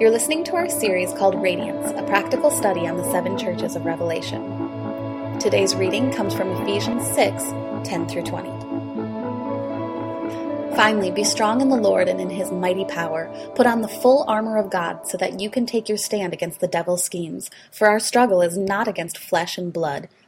You're listening to our series called Radiance, a practical study on the seven churches of Revelation. Today's reading comes from Ephesians 6 10 through 20. Finally, be strong in the Lord and in his mighty power. Put on the full armor of God so that you can take your stand against the devil's schemes. For our struggle is not against flesh and blood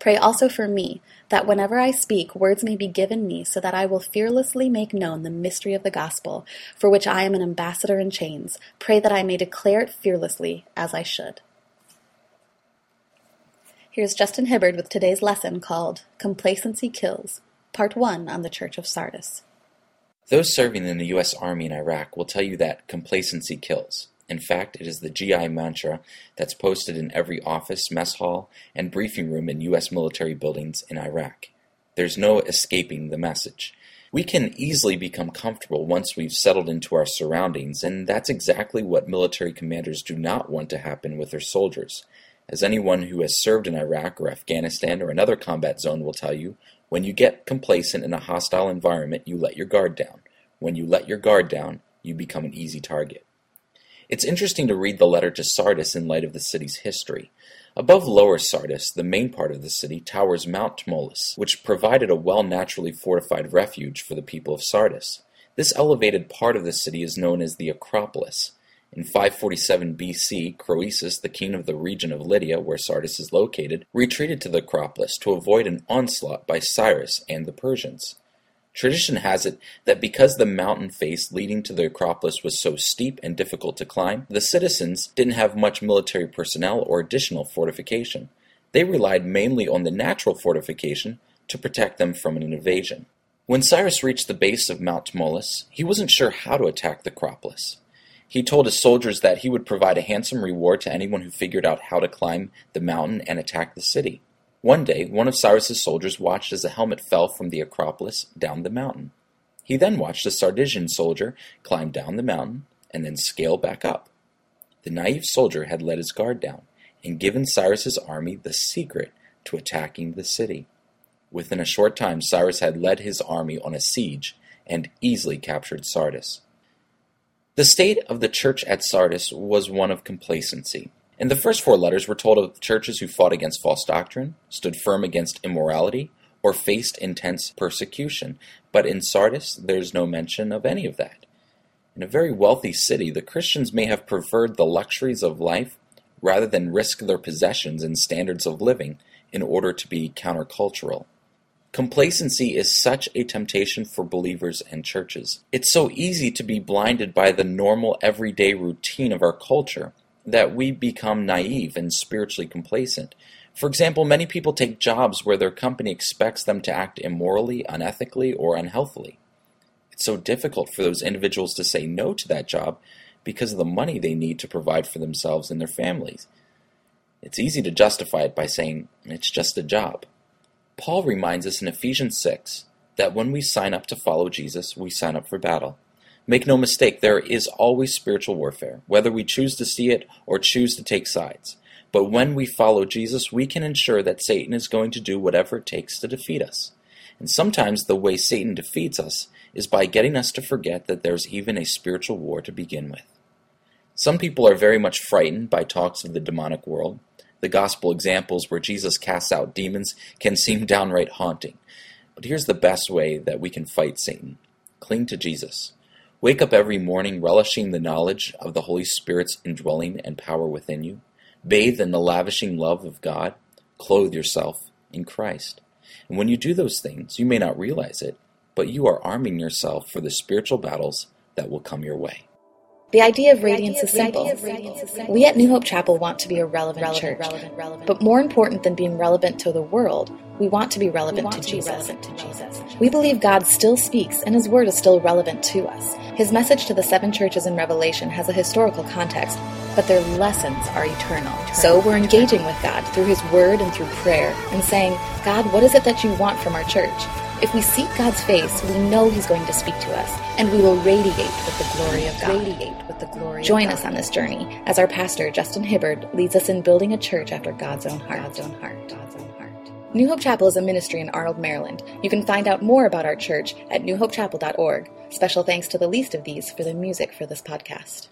Pray also for me, that whenever I speak, words may be given me, so that I will fearlessly make known the mystery of the gospel, for which I am an ambassador in chains. Pray that I may declare it fearlessly, as I should. Here's Justin Hibbard with today's lesson called Complacency Kills, Part 1 on the Church of Sardis. Those serving in the U.S. Army in Iraq will tell you that complacency kills. In fact, it is the GI mantra that's posted in every office, mess hall, and briefing room in U.S. military buildings in Iraq. There's no escaping the message. We can easily become comfortable once we've settled into our surroundings, and that's exactly what military commanders do not want to happen with their soldiers. As anyone who has served in Iraq or Afghanistan or another combat zone will tell you, when you get complacent in a hostile environment, you let your guard down. When you let your guard down, you become an easy target. It's interesting to read the letter to Sardis in light of the city's history. Above Lower Sardis, the main part of the city, towers Mount Tmolus, which provided a well naturally fortified refuge for the people of Sardis. This elevated part of the city is known as the Acropolis. In 547 BC, Croesus, the king of the region of Lydia, where Sardis is located, retreated to the Acropolis to avoid an onslaught by Cyrus and the Persians. Tradition has it that because the mountain face leading to the Acropolis was so steep and difficult to climb, the citizens didn't have much military personnel or additional fortification. They relied mainly on the natural fortification to protect them from an invasion. When Cyrus reached the base of Mount Tmolus, he wasn't sure how to attack the Acropolis. He told his soldiers that he would provide a handsome reward to anyone who figured out how to climb the mountain and attack the city. One day, one of Cyrus's soldiers watched as a helmet fell from the Acropolis down the mountain. He then watched a Sardisian soldier climb down the mountain and then scale back up. The naive soldier had let his guard down and given Cyrus's army the secret to attacking the city. Within a short time, Cyrus had led his army on a siege and easily captured Sardis. The state of the church at Sardis was one of complacency. In the first four letters, we're told of churches who fought against false doctrine, stood firm against immorality, or faced intense persecution. But in Sardis, there's no mention of any of that. In a very wealthy city, the Christians may have preferred the luxuries of life rather than risk their possessions and standards of living in order to be countercultural. Complacency is such a temptation for believers and churches. It's so easy to be blinded by the normal everyday routine of our culture that we become naive and spiritually complacent. For example, many people take jobs where their company expects them to act immorally, unethically, or unhealthily. It's so difficult for those individuals to say no to that job because of the money they need to provide for themselves and their families. It's easy to justify it by saying, it's just a job. Paul reminds us in Ephesians 6 that when we sign up to follow Jesus, we sign up for battle. Make no mistake, there is always spiritual warfare, whether we choose to see it or choose to take sides. But when we follow Jesus, we can ensure that Satan is going to do whatever it takes to defeat us. And sometimes the way Satan defeats us is by getting us to forget that there's even a spiritual war to begin with. Some people are very much frightened by talks of the demonic world. The gospel examples where Jesus casts out demons can seem downright haunting. But here's the best way that we can fight Satan cling to Jesus. Wake up every morning relishing the knowledge of the Holy Spirit's indwelling and power within you. Bathe in the lavishing love of God. Clothe yourself in Christ. And when you do those things, you may not realize it, but you are arming yourself for the spiritual battles that will come your way. The idea of radiance is simple. We at New Hope Chapel want to be a relevant church. But more important than being relevant to the world, we want to be relevant to Jesus. We believe God still speaks and his word is still relevant to us. His message to the seven churches in Revelation has a historical context, but their lessons are eternal. So we're engaging with God through his word and through prayer and saying, God, what is it that you want from our church? If we seek God's face, we know He's going to speak to us, and we will radiate with the glory of God. Radiate with the glory. Join us on this journey as our pastor Justin Hibbard leads us in building a church after God's own heart. God's own heart. God's own heart. New Hope Chapel is a ministry in Arnold, Maryland. You can find out more about our church at newhopechapel.org. Special thanks to the least of these for the music for this podcast.